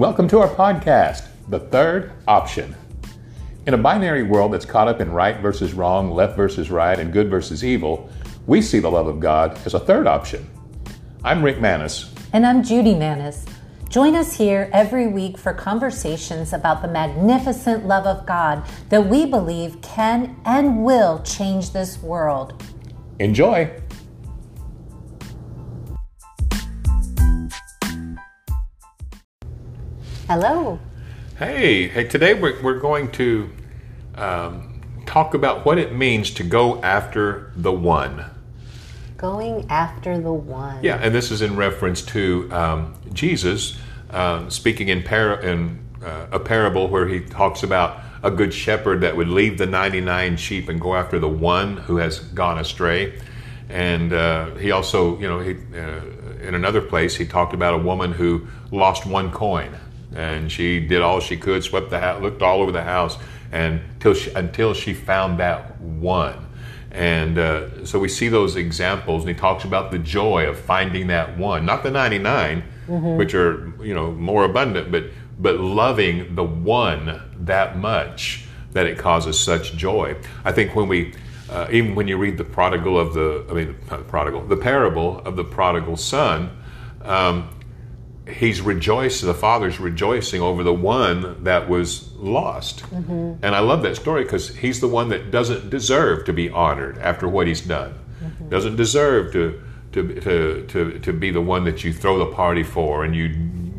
Welcome to our podcast, The Third Option. In a binary world that's caught up in right versus wrong, left versus right, and good versus evil, we see the love of God as a third option. I'm Rick Manis. And I'm Judi Manis. Join us here every week for conversations about the magnificent love of God that we believe can and will change this world. Enjoy! Hello. Hey, hey, today we're, we're going to um, talk about what it means to go after the one. Going after the one. Yeah, and this is in reference to um, Jesus um, speaking in, par- in uh, a parable where he talks about a good shepherd that would leave the 99 sheep and go after the one who has gone astray. And uh, he also, you know, he, uh, in another place, he talked about a woman who lost one coin and she did all she could, swept the house, looked all over the house, and until she, until she found that one. And uh, so we see those examples, and he talks about the joy of finding that one, not the 99, mm-hmm. which are you know more abundant, but but loving the one that much that it causes such joy. I think when we uh, even when you read the prodigal of the I mean the prodigal the parable of the prodigal son. Um, he's rejoicing, the father's rejoicing over the one that was lost. Mm-hmm. And I love that story because he's the one that doesn't deserve to be honored after what he's done, mm-hmm. doesn't deserve to, to, to, to, to be the one that you throw the party for and you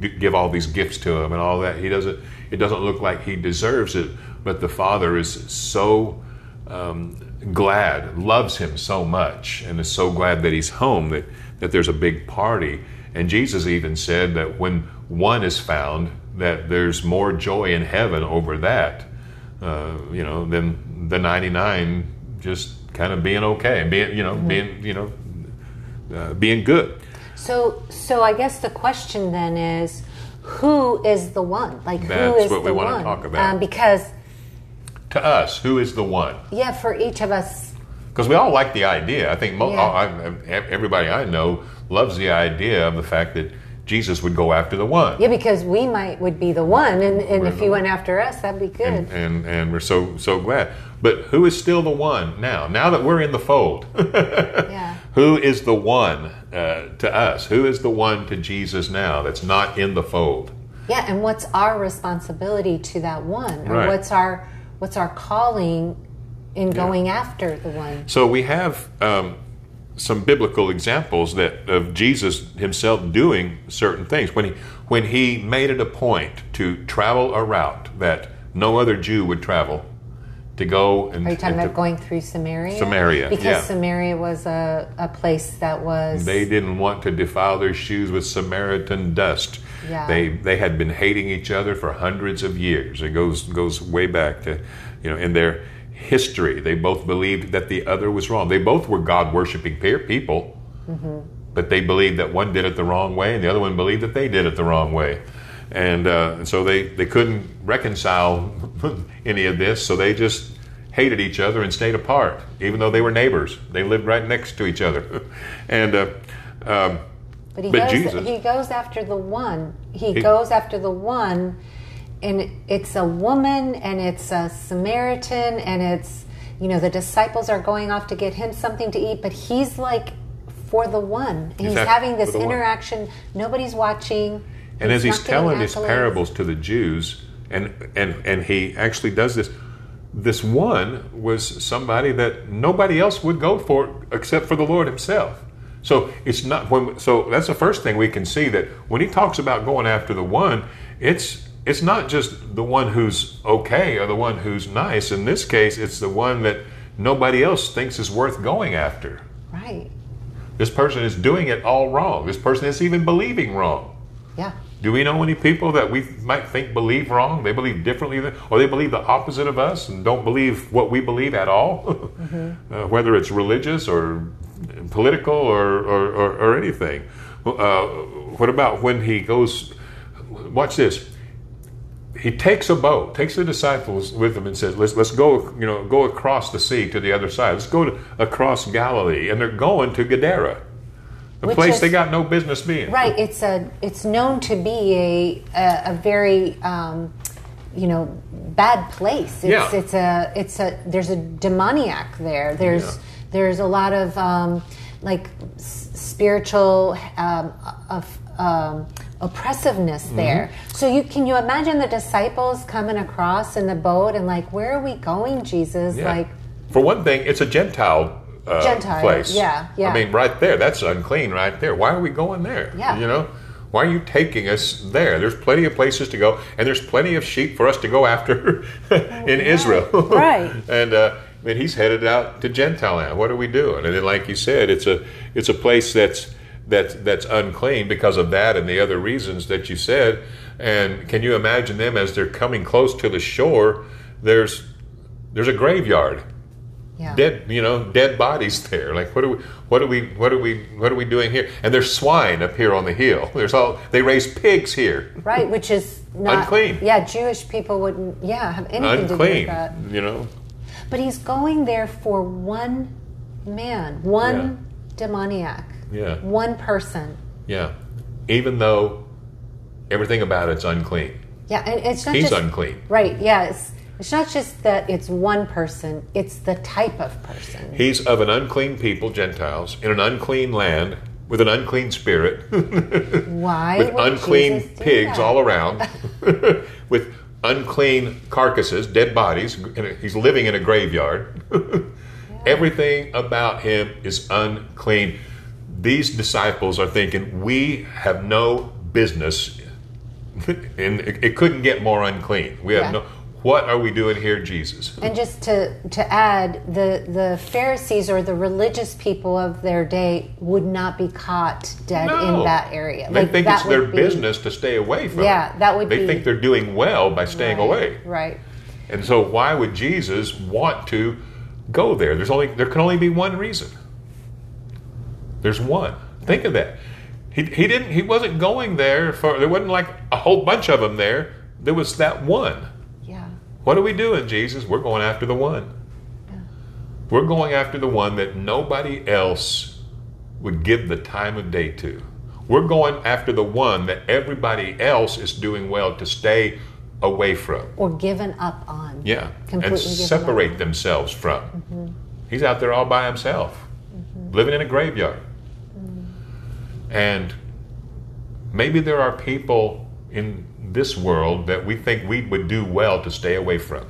give all these gifts to him and all that. He doesn't, it doesn't look like he deserves it, but the father is so um, glad, loves him so much, and is so glad that he's home that, that there's a big party and Jesus even said that when one is found, that there's more joy in heaven over that, uh, you know, than the 99 just kind of being okay, being, you know, mm-hmm. being, you know, uh, being good. So, so I guess the question then is, who is the one? Like, That's who is what we the want one? to talk about. Um, because to us, who is the one? Yeah, for each of us. Because we all like the idea. I think mo- Yeah. I, everybody I know loves the idea of the fact that Jesus would go after the one. Yeah, because we might would be the one, and, and if one. went after us, that'd be good. and, and and we're so so glad. But who is still the one now? Now that we're in the fold, yeah. who is the one uh, to us? Who is the one to Jesus now that's not in the fold? Yeah, and what's our responsibility to that one, or Right. what's our what's our calling in going after the one? So we have um, some biblical examples that of Jesus himself doing certain things when he when he made it a point to travel a route that no other Jew would travel to go and, Are you talking about going through Samaria? Samaria, because yeah. Samaria was a, a place that was They didn't want to defile their shoes with Samaritan dust. Yeah. They they had been hating each other for hundreds of years. It goes goes way back to, you know, in their history. They both believed that the other was wrong. They both were God worshiping people, Mm-hmm. but they believed that one did it the wrong way, and the other one believed that they did it the wrong way. And, uh, and so they, they couldn't reconcile any of this, so they just hated each other and stayed apart, even though they were neighbors. They lived right next to each other. and uh, um, But he But goes Jesus- he goes after the one. He, He- goes after the one and it's a woman and it's a Samaritan and it's you know the disciples are going off to get him something to eat but he's like for the one. He's, act- having this the one. interaction. Nobody's watching. And as he's telling his parables to the Jews, and and and he actually does this. This one was somebody that nobody else would go for except for the Lord Himself. So it's not when. So that's the first thing we can see that when he talks about going after the one, it's it's not just the one who's okay or the one who's nice. In this case, it's the one that nobody else thinks is worth going after. Right. This person is doing it all wrong. This person is even believing wrong. Yeah. Do we know any people that we might think believe wrong? They believe differently, than, or they believe the opposite of us and don't believe what we believe at all, uh, whether it's religious or political or, or, or, or anything. Uh, what about when he goes? Watch this. He takes a boat, takes the disciples with him, and says, "Let's let's go. You know, go across the sea to the other side. Let's go to, across Galilee." And they're going to Gadara. a Which place is- they got no business being. Right. It's a. It's known to be a a, a very um, you know bad place. It's, Yeah. It's a. It's a. There's a demoniac there. There's Yeah. there's a lot of um, like spiritual um, of. Um, oppressiveness Mm-hmm. there so you can you imagine the disciples coming across in the boat and like where are we going jesus Yeah. like For one thing, it's a Gentile, uh, Gentile, place. yeah, yeah. I mean, right there, that's unclean right there. Why are we going there? Yeah. You know? Why are you taking us there? There's plenty of places to go, and there's plenty of sheep for us to go after in Israel. Right. and uh, I mean, he's headed out to Gentile land. What are we doing? And then, like you said, it's a it's a place that's that's that's unclean because of that and the other reasons that you said. And can you imagine them as they're coming close to the shore? There's there's a graveyard. Yeah. Dead you know dead bodies there. Like what are we what are we what are we what are we doing here? And there's swine up here on the hill. There's all they raise pigs here. Right which is not Unclean. yeah jewish people wouldn't yeah have anything to do with that. you know. But he's going there for one man, one demoniac, yeah one person. yeah even though everything about it's unclean Yeah, and it's not he's just unclean right. Yeah, it's, it's not just that it's one person; it's the type of person. he's of an unclean people gentiles in an unclean land with an unclean spirit Why with unclean Jesus pigs all around, with unclean carcasses, dead bodies. and He's living in a graveyard. Everything about him is unclean. These disciples are thinking, we have no business, and it, it couldn't get more unclean. We have Yeah. no. What are we doing here, Jesus? And just to, to add, the, the Pharisees or the religious people of their day would not be caught dead No. in that area. They Like, think it's their be- business to stay away from. Yeah, it. that would They be- think they're doing well by staying Right, away. Right. And so, why would Jesus want to go there? There's only there can only be one reason. There's one. Think of that. He, he didn't. He wasn't going there for. There wasn't like a whole bunch of them there. There was that one. Yeah. What are we doing, Jesus? We're going after the one. Yeah. We're going after the one that nobody else would give the time of day to. We're going after the one that everybody else is doing well to stay away from. Or given up on. Yeah, Completely and separate themselves from. Mm-hmm. He's out there all by himself, mm-hmm. living in a graveyard. And maybe there are people in this world that we think we would do well to stay away from.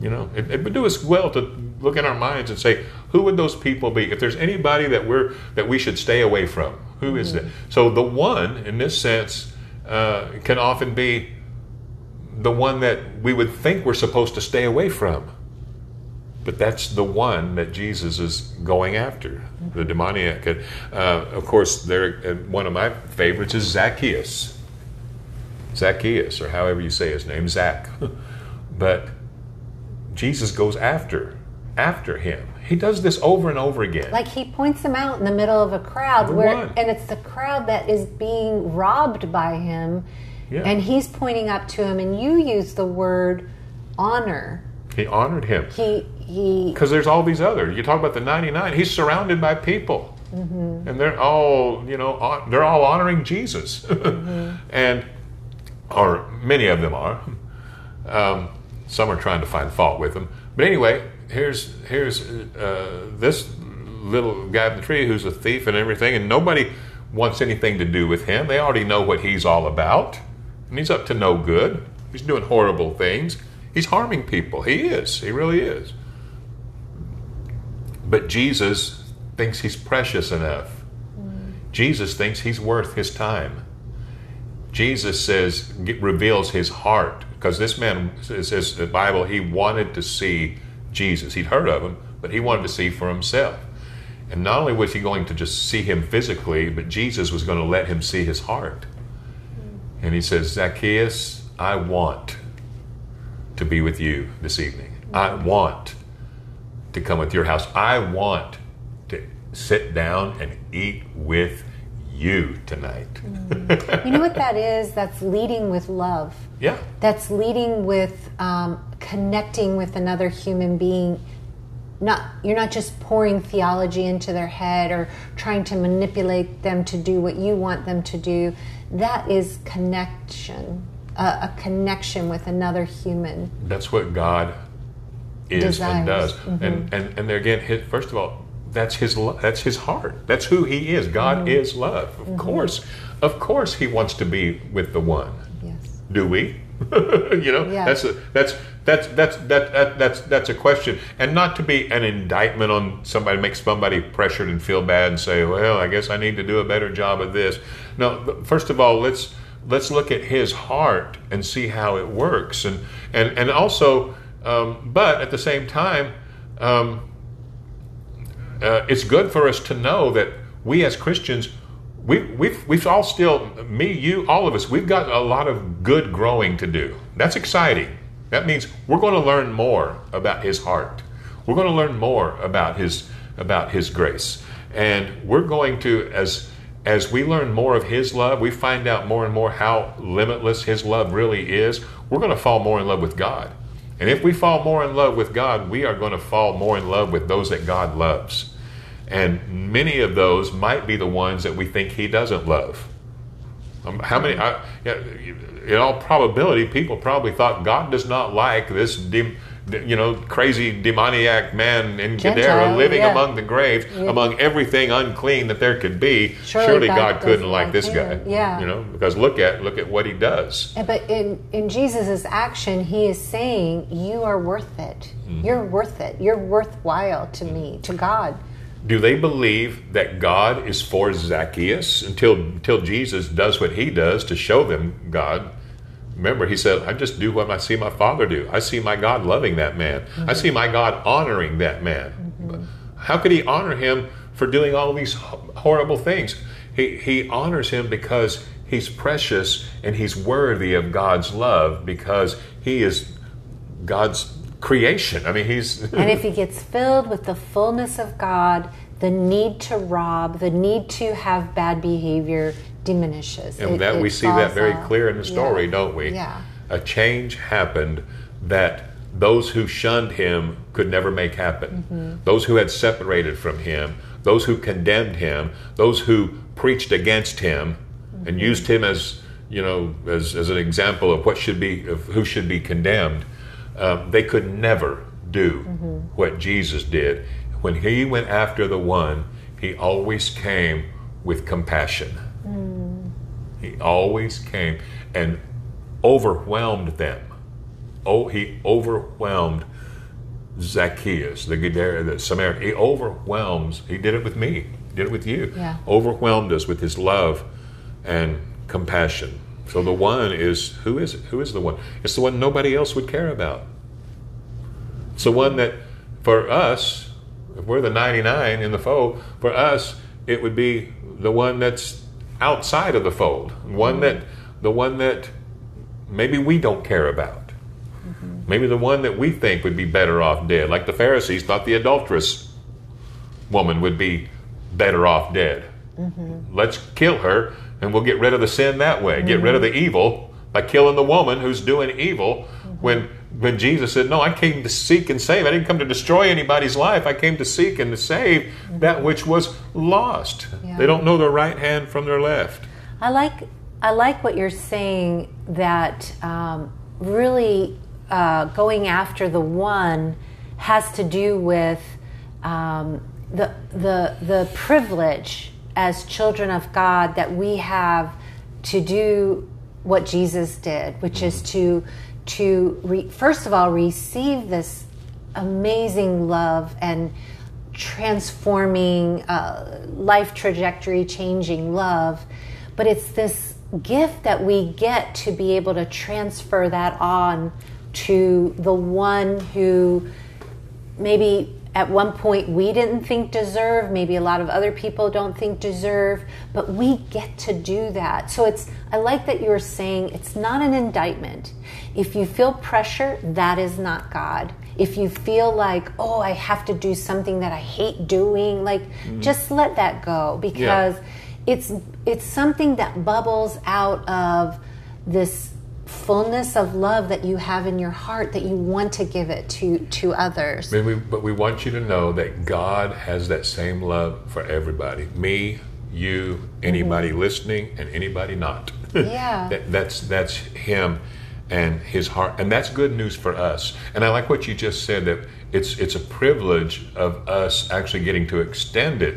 You know, it, it would do us well to look in our minds and say, who would those people be? If there's anybody that we're that we should stay away from, who is that? So the one, in this sense, uh, can often be the one that we would think we're supposed to stay away from. But that's the one that Jesus is going after, the demoniac. Uh, of course, there. And one of my favorites is Zacchaeus. Zacchaeus, or however you say his name, Zach. but Jesus goes after after him. He does this over and over again. Like he points him out in the middle of a crowd The where one. and it's the crowd that is being robbed by him Yeah. and he's pointing up to him and you use the word honor. he honored him He he because there's all these other. You talk about the 99. He's surrounded by people, and they're all you know they're all honoring Jesus, and or many of them are. Um, some are trying to find fault with him, but anyway, here's here's uh, this little guy in the tree who's a thief and everything, and nobody wants anything to do with him. They already know what he's all about, and he's up to no good. He's doing horrible things. He's harming people. He is. He really is. But Jesus thinks he's precious enough. Jesus thinks he's worth his time. Jesus says, reveals his heart, because this man says the Bible, he wanted to see Jesus. He'd heard of him, but he wanted to see for himself. And not only was he going to just see him physically, but Jesus was going to let him see his heart. And he says, Zacchaeus, I want to be with you this evening. I want to come with your house. I want to sit down and eat with you tonight. you know what that is? That's leading with love. yeah. That's leading with um, connecting with another human being not you're not just pouring theology into their head or trying to manipulate them to do what you want them to do. That is connection, uh, a connection with another human. That's what God is Desires. and does. And mm-hmm. and and there again, his, first of all, that's his lo- that's his heart. That's who he is. God mm-hmm. is love. Of mm-hmm. course, of course, he wants to be with the one. Yes. Do we? you know, Yeah. that's a, that's that's that's that, that that's that's a question, and not to be an indictment on somebody, make somebody pressured and feel bad and say, well, I guess I need to do a better job of this. No, first of all, let's let's look at his heart and see how it works, and and and also, um, but at the same time. Um, uh, it's good for us to know that we as Christians, we, we've, we've all still, me, you, all of us, we've got a lot of good growing to do. That's exciting. That means we're going to learn more about His heart. We're going to learn more about His about His grace, and we're going to as as we learn more of His love, we find out more and more how limitless His love really is. We're going to fall more in love with God. And if we fall more in love with God, we are going to fall more in love with those that God loves. And many of those might be the ones that we think He doesn't love. Um, how many? I, in all probability, people probably thought God does not like this, you know, crazy demoniac man in Gadara living yeah. among the graves, among everything unclean that there could be. Surely Surely, God God, couldn't like this him. guy. Yeah. you know, because look at look at what he does. But in, in Jesus' action, he is saying, You are worth it. Mm-hmm. You're worth it. You're worthwhile to me, to God. Do they believe that God is for Zacchaeus until until Jesus does what he does to show them God? Remember, he said, "I just do what I see my Father do. I see my God loving that man. I see my God honoring that man. Mm-hmm. How could he honor him for doing all these horrible things? He he honors him because he's precious and he's worthy of God's love because he is God's creation. I mean, he's And if he gets filled with the fullness of God, the need to rob, the need to have bad behavior diminishes. And It- that it we see that very clear in the story, Yeah. don't we? Yeah. A change happened that those who shunned him could never make happen. Mm-hmm. Those who had separated from him, those who condemned him, those who preached against him Mm-hmm. and used him as you know as, as an example of what should be of who should be condemned, um, they could never do Mm-hmm. what Jesus did. When he went after the one, he always came with compassion. He always came and overwhelmed them. Oh, he overwhelmed Zacchaeus, the the Samaritan. He overwhelms. He did it with me. He did it with you. Yeah. Overwhelmed us with his love and compassion. So the one is who is it? Who is the one? It's the one nobody else would care about. It's the one that, for us, if we're the 99 in the fold, for us, it would be the one that's outside of the fold, one that, mm-hmm. the one that maybe we don't care about. Mm-hmm. Maybe the one that we think would be better off dead, like the Pharisees thought the adulterous woman would be better off dead. Mm-hmm. Let's kill her and we'll get rid of the sin that way. Get rid of the evil by killing the woman who's doing evil. When when Jesus said, "No, I came to seek and save. I didn't come to destroy anybody's life. I came to seek and to save that which was lost." Yeah. They don't know their right hand from their left. I like I like what you're saying that um, really uh, going after the one has to do with um, the the the privilege as children of God that we have to do what Jesus did, which is to to re, first of all receive this amazing love and transforming, uh, life trajectory changing love. But it's this gift that we get to be able to transfer that on to the one who maybe at one point we didn't think deserve maybe a lot of other people don't think deserve but we get to do that so it's i like that you're saying it's not an indictment if you feel pressure that is not god if you feel like oh i have to do something that i hate doing like mm-hmm. just let that go because it's it's something that bubbles out of this fullness of love that you have in your heart that you want to give it to to others. But we, but we want you to know that God has that same love for everybody. Me, you, anybody mm-hmm. listening, and anybody not. Yeah. That- that's that's Him and His heart, and that's good news for us. And I like what you just said that it's it's a privilege of us actually getting to extend it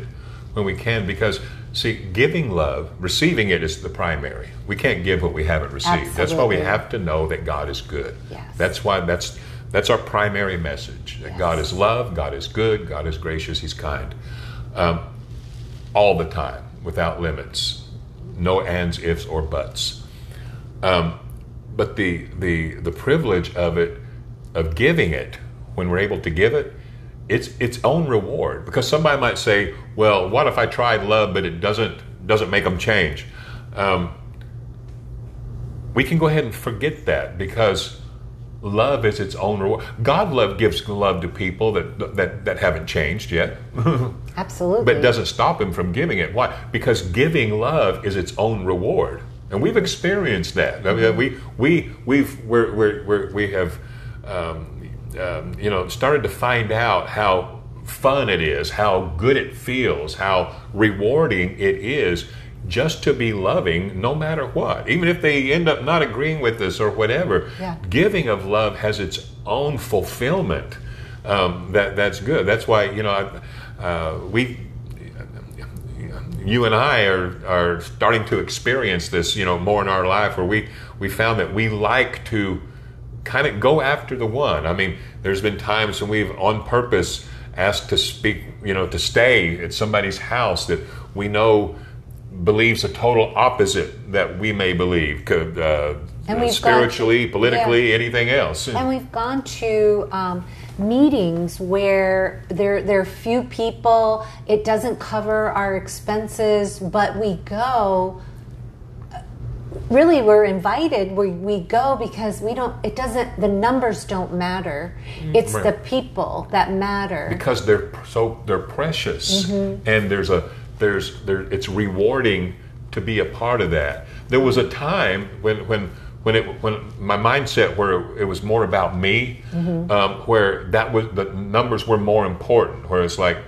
when we can, because see, giving love, receiving it is the primary. We can't give what we haven't received. That's why we have to know that God is good. Yes. That's why that's that's our primary message. That God is love, God is good, God is gracious, He's kind, um, all the time, without limits, no ands, ifs, or buts. Um, but the the the privilege of it, of giving it, when we're able to give it, it's its own reward. Because somebody might say, "Well, what if I tried love, but it doesn't doesn't make them change?" Um, we can go ahead and forget that because love is its own reward. God love gives love to people that that, that haven't changed yet, Absolutely. but it doesn't stop him from giving it. Why? Because giving love is its own reward, and we've experienced that. I mean, we we we've we're, we're, we're, we have um, um, you know started to find out how fun it is, how good it feels, how rewarding it is just to be loving no matter what even if they end up not agreeing with us or whatever Yeah. giving of love has its own fulfillment um, that that's good that's why you know I- uh, we you and I are, are starting to experience this, you know, more in our life where we, we found that we like to kind of go after the one. I mean, there's been times when we've on purpose asked to speak, you know, to stay at somebody's house that we know believes a total opposite that we may believe, could, uh, And we've spiritually, gone- politically, anything else. And we've gone to um, meetings where there there are few people. It doesn't cover our expenses, but we go. Really, we're invited. We, we go because we don't. It doesn't. The numbers don't matter. It's Right. the people that matter. because they're so they're precious and there's a there's there it's rewarding to be a part of that there was a time when when when it when my mindset where it was more about me um, where that was the numbers were more important where it's like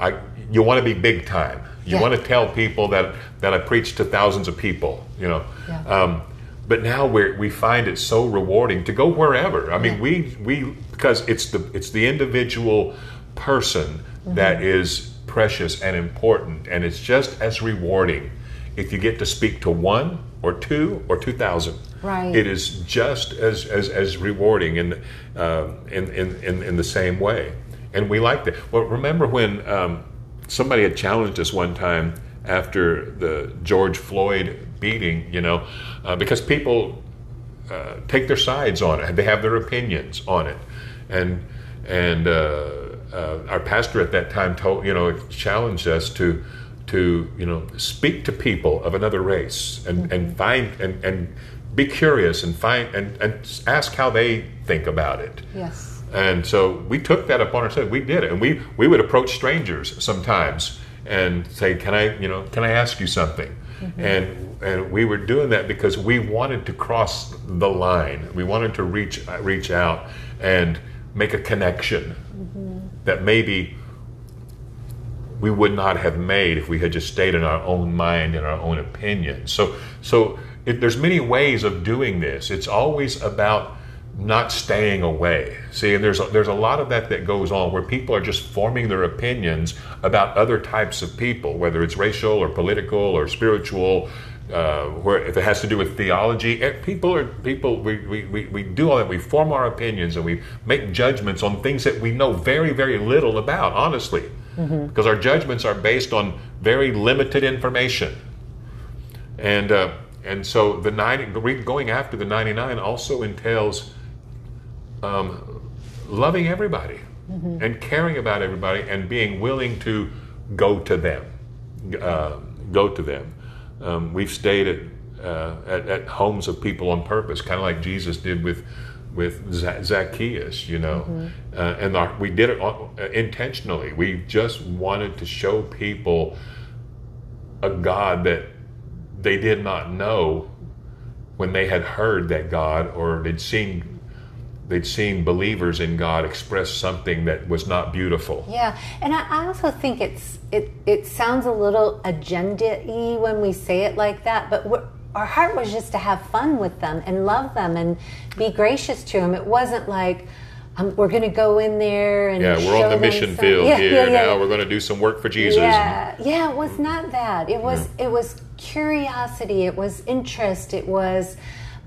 i you want to be big time you Yeah. want to tell people that that i preach to thousands of people you know Yeah. um, but now we we find it so rewarding to go wherever. I mean, Yeah. we we because it's the it's the individual person that is precious and important, and it's just as rewarding if you get to speak to one or two or two thousand. Right. It is just as as, as rewarding in, uh, in, in in in the same way, and we like that. Well, remember when um, somebody had challenged us one time after the George Floyd beating, you know, uh, because people uh, take their sides on it. They have their opinions on it, and and uh, our pastor at that time told you know challenged us to to you know speak to people of another race and mm-hmm. and find and and be curious and find and and ask how they think about it. yes. And so we took that upon ourselves. We did it, and we we would approach strangers sometimes and say, "Can I, you know, can I ask you something?" Mm-hmm. And and we were doing that because we wanted to cross the line. We wanted to reach reach out and make a connection mm-hmm. That maybe we would not have made if we had just stayed in our own mind and our own opinion. So, so it, there's many ways of doing this. It's always about not staying away. See, and there's a, there's a lot of that that goes on where people are just forming their opinions about other types of people, whether it's racial or political or spiritual. Uh, where if it has to do with theology, eh, people are people. We, we, we, we do all that. We form our opinions and we make judgments on things that we know very very little about. Honestly, because our judgments are based on very limited information. And uh, and so the ninety going after the ninety nine also entails um, loving everybody and caring about everybody and being willing to go to them, uh, go to them. Um, we've stayed at, uh, at at homes of people on purpose, kind of like Jesus did with with Za- Zacchaeus, you know, uh, and our, we did it uh, intentionally. We just wanted to show people a God that they did not know when they had heard that God or they'd seen they'd seen believers in God express something that was not beautiful. Yeah, and I, also think it's it it sounds a little agenda-y when we say it like that, but we're, our heart was just to have fun with them and love them and be gracious to them. It wasn't like um, we're going to go in there and Yeah, we're on the mission field Yeah, here yeah, yeah, now. We're going to do some work for Jesus. Yeah, yeah, it was not that. It was it was curiosity. It was interest. It was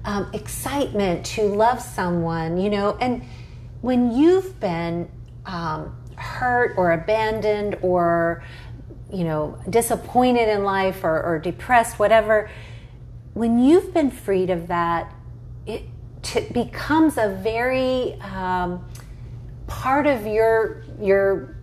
um, excitement to love someone. You know, and when you've been um, hurt or abandoned or you know disappointed in life or, or depressed, whatever, when you've been freed of that, it t- becomes a very um, part of your your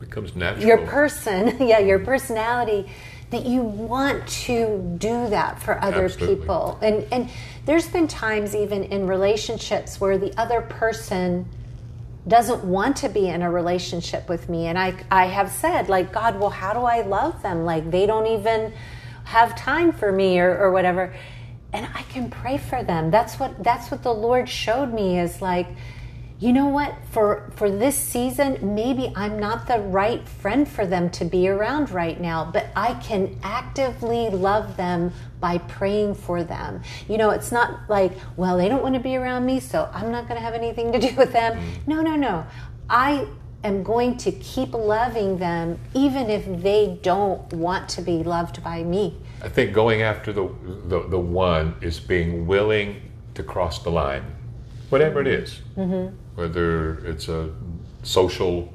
becomes natural. your person, yeah, your personality, that you want to do that for other Absolutely. people. And and there's been times even in relationships where the other person doesn't want to be in a relationship with me and I I have said like God, well how do I love them? Like they don't even have time for me or, or whatever. And I can pray for them. That's what that's what the Lord showed me is like you know what? For for this season maybe i'm not the right friend for them to be around right now but i can actively love them by praying for them. You know it's not like well they don't want to be around me so i'm not going to have anything to do with them. No no no. I am going to keep loving them even if they don't want to be loved by me. I think going after the, the the one is being willing to cross the line, whatever it is. Mm-hmm. Whether it's a social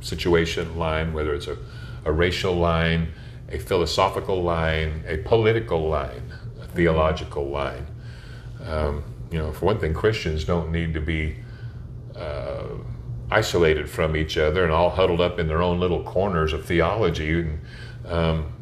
situation line, whether it's a, a racial line, a philosophical line, a political line, a theological line. Um, you know, for one thing, Christians don't need to be uh, isolated from each other and all huddled up in their own little corners of theology. And, um,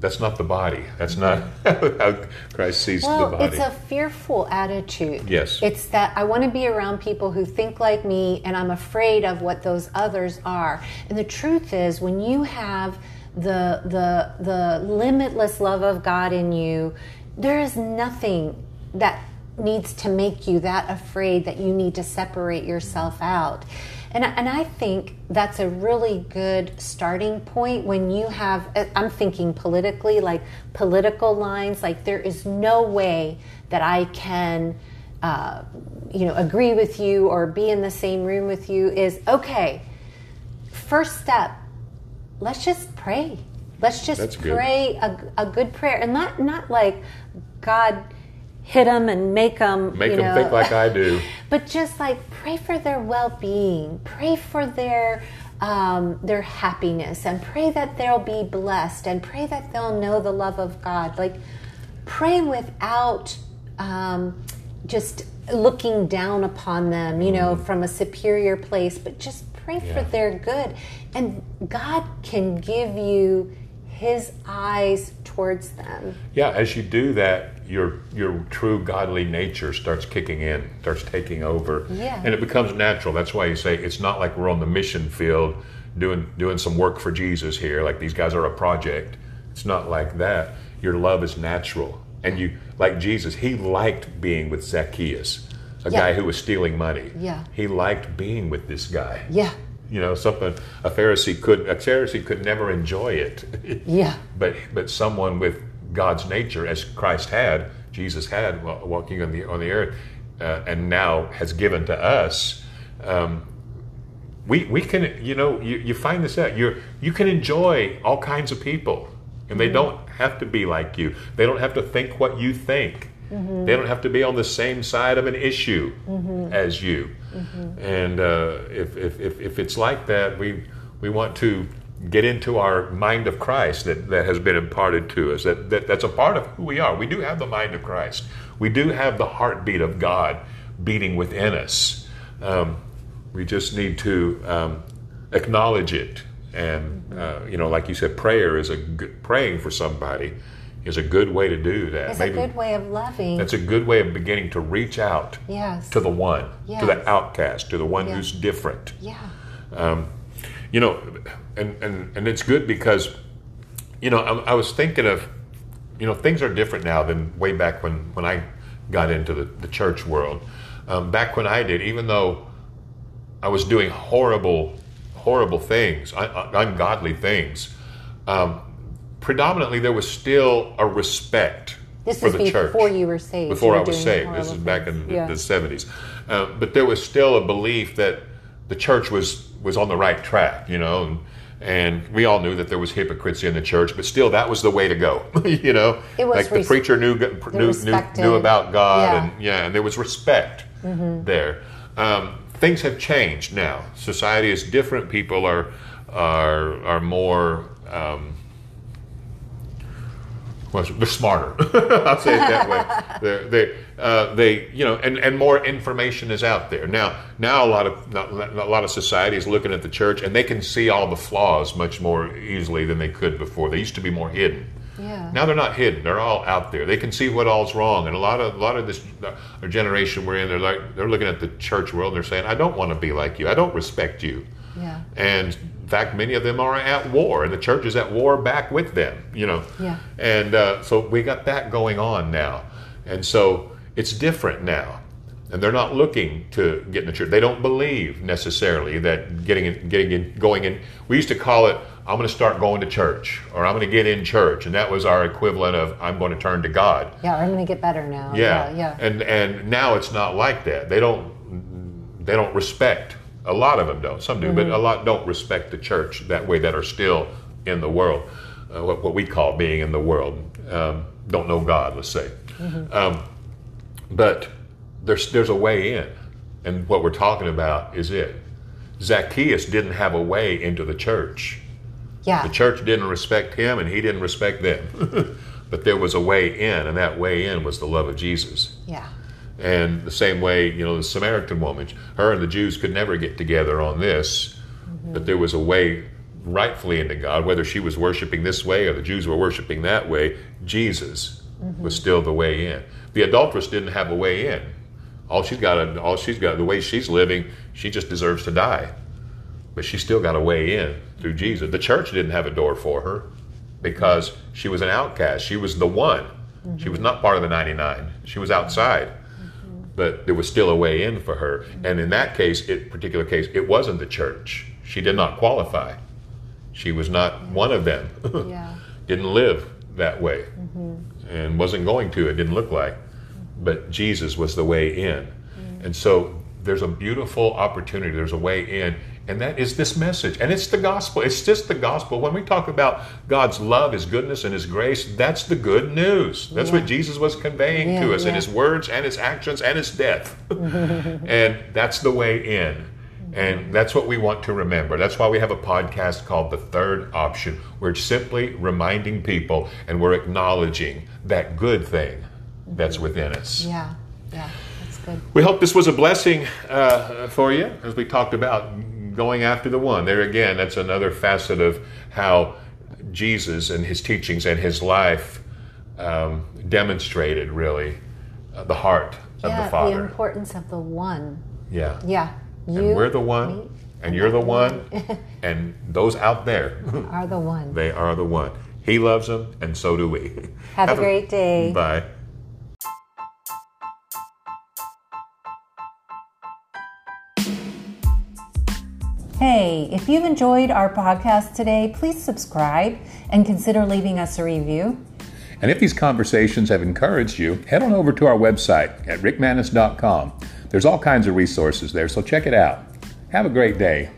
that's not the body. That's not how Christ sees Well, the body. it's a fearful attitude. Yes. It's that I want to be around people who think like me and I'm afraid of what those others are. And the truth is when you have the the the limitless love of God in you, there is nothing that needs to make you that afraid that you need to separate yourself out. And, I- and I think that's a really good starting point when you have, I'm thinking politically, like political lines, like there is no way that I can, uh, you know, agree with you or be in the same room with you is okay. First step, let's just pray. Let's just That's good. pray a, a good prayer and not, not like God hit them and make them Make you them know, think like I do. but just like pray for their well-being. Pray for their um, their happiness and pray that they'll be blessed and pray that they'll know the love of god. Like pray without um, just looking down upon them you know from a superior place but just pray Yeah. for their good. And god can give you his eyes towards them. Yeah, as you do that, your your true godly nature starts kicking in, starts taking over, Yeah. and it becomes natural. That's why you say it's not like we're on the mission field doing doing some work for Jesus here. Like these guys are a project. It's not like that. Your love is natural, and you like Jesus. He liked being with Zacchaeus, a Yeah. guy who was stealing money. Yeah. he liked being with this guy. yeah You know, something a Pharisee could a Pharisee could never enjoy it. yeah but but someone with God's nature, as Christ had, Jesus had walking on the on the earth, uh, and now has given to us. Um, we we can you know you, you find this out you you can enjoy all kinds of people, and they don't have to be like you. They don't have to think what you think. They don't have to be on the same side of an issue as you. And uh, if, if, if, if it's like that, we we want to get into our mind of Christ that, that has been imparted to us. That, that that's a part of who we are. We do have the mind of Christ. We do have the heartbeat of God beating within us. Um, we just need to um, acknowledge it, and uh, you know, like you said, prayer is a good, praying for somebody is a good way to do that. it's a good way of loving that's a good way of beginning to reach out yes to the one, to the outcast, to the one Yeah. who's different. yeah You know, and, and, and it's good because, you know, I, I was thinking of you know, things are different now than way back when, when I got into the, the church world. Um, back when I did, even though I was doing horrible, horrible things, ungodly things, um, predominantly there was still a respect this for is the before church. you were saved. Before You I was saved. This is back in. Yeah. the seventies, uh, but there was still a belief that the church was was on the right track. You know, and, and we all knew that there was hypocrisy in the church, but still, that was the way to go. you know, It was like the res- preacher knew knew, knew, knew about God, Yeah. and yeah, and there was respect there. Um, things have changed now. Society is different. People are are are more. Um, well, they're smarter. I'll say it that way. They're, they, uh, they, you know, and, and more information is out there now. Now, a lot of not, a lot of society is looking at the church, and they can see all the flaws much more easily than they could before. They used to be more hidden. Yeah. Now they're not hidden; they're all out there. They can see what all's wrong, and a lot of a lot of this our generation we're in, they're like they're looking at the church world. and They're saying, "I don't want to be like you. I don't respect you." Yeah. And fact, many of them are at war, and the church is at war back with them. You know. Yeah. And uh, so we got that going on now, and so it's different now. And they're not looking to get in the church. They don't believe necessarily that getting in, getting in, going in. We used to call it, "I'm going to start going to church," or "I'm going to get in church," and that was our equivalent of, "I'm going to turn to God." Yeah, or I'm going to get better now. Yeah, Yeah, yeah. And and now it's not like that. They don't they don't respect. A lot of them don't. Some do, but a lot don't respect the church that way. That are still in the world, uh, what, what we call being in the world. Um, don't know God. Let's say, um, but there's there's a way in, and what we're talking about is it. Zacchaeus didn't have a way into the church. yeah. The church didn't respect him, and he didn't respect them. but there was a way in, and that way in was the love of Jesus. yeah. And the same way, you know, the Samaritan woman, her and the Jews could never get together on this, mm-hmm. but there was a way rightfully into God, whether she was worshiping this way or the Jews were worshiping that way, Jesus mm-hmm. was still the way in. The adulteress didn't have a way in. All she's got, all she's got, the way she's living, she just deserves to die. But she still got a way in through Jesus. The church didn't have a door for her because she was an outcast. She was the one. She was mm-hmm. not part of the 99. She was outside but there was still a way in for her. And in that case, it particular case, it wasn't the church. She did not qualify. She was not one of them. Yeah. Didn't live that way, mm-hmm. and wasn't going to. It didn't look like. But Jesus was the way in, mm. and so there's a beautiful opportunity. There's a way in. And that is this message. And it's the gospel. It's just the gospel. When we talk about God's love, His goodness, and His grace, that's the good news. That's what Jesus was conveying Yeah, to us in. His words and His actions and His death. and that's the way in. And that's what we want to remember. That's why we have a podcast called The Third Option. We're simply reminding people and we're acknowledging that good thing that's within us. Yeah. Yeah. That's good. We hope this was a blessing uh, for you as we talked about going after the one. There again, that's another facet of how Jesus and his teachings and his life um, demonstrated really uh, the heart of the Father. The importance of the one. yeah. Yeah. You And we're the one, me, and you're the one, and those out there, are the one. they are the one. He loves them, and so do we. Have a great day. Bye. Hey, if you've enjoyed our podcast today, please subscribe and consider leaving us a review. And if these conversations have encouraged you, head on over to our website at rickmanis.com. There's all kinds of resources there, so check it out. Have a great day.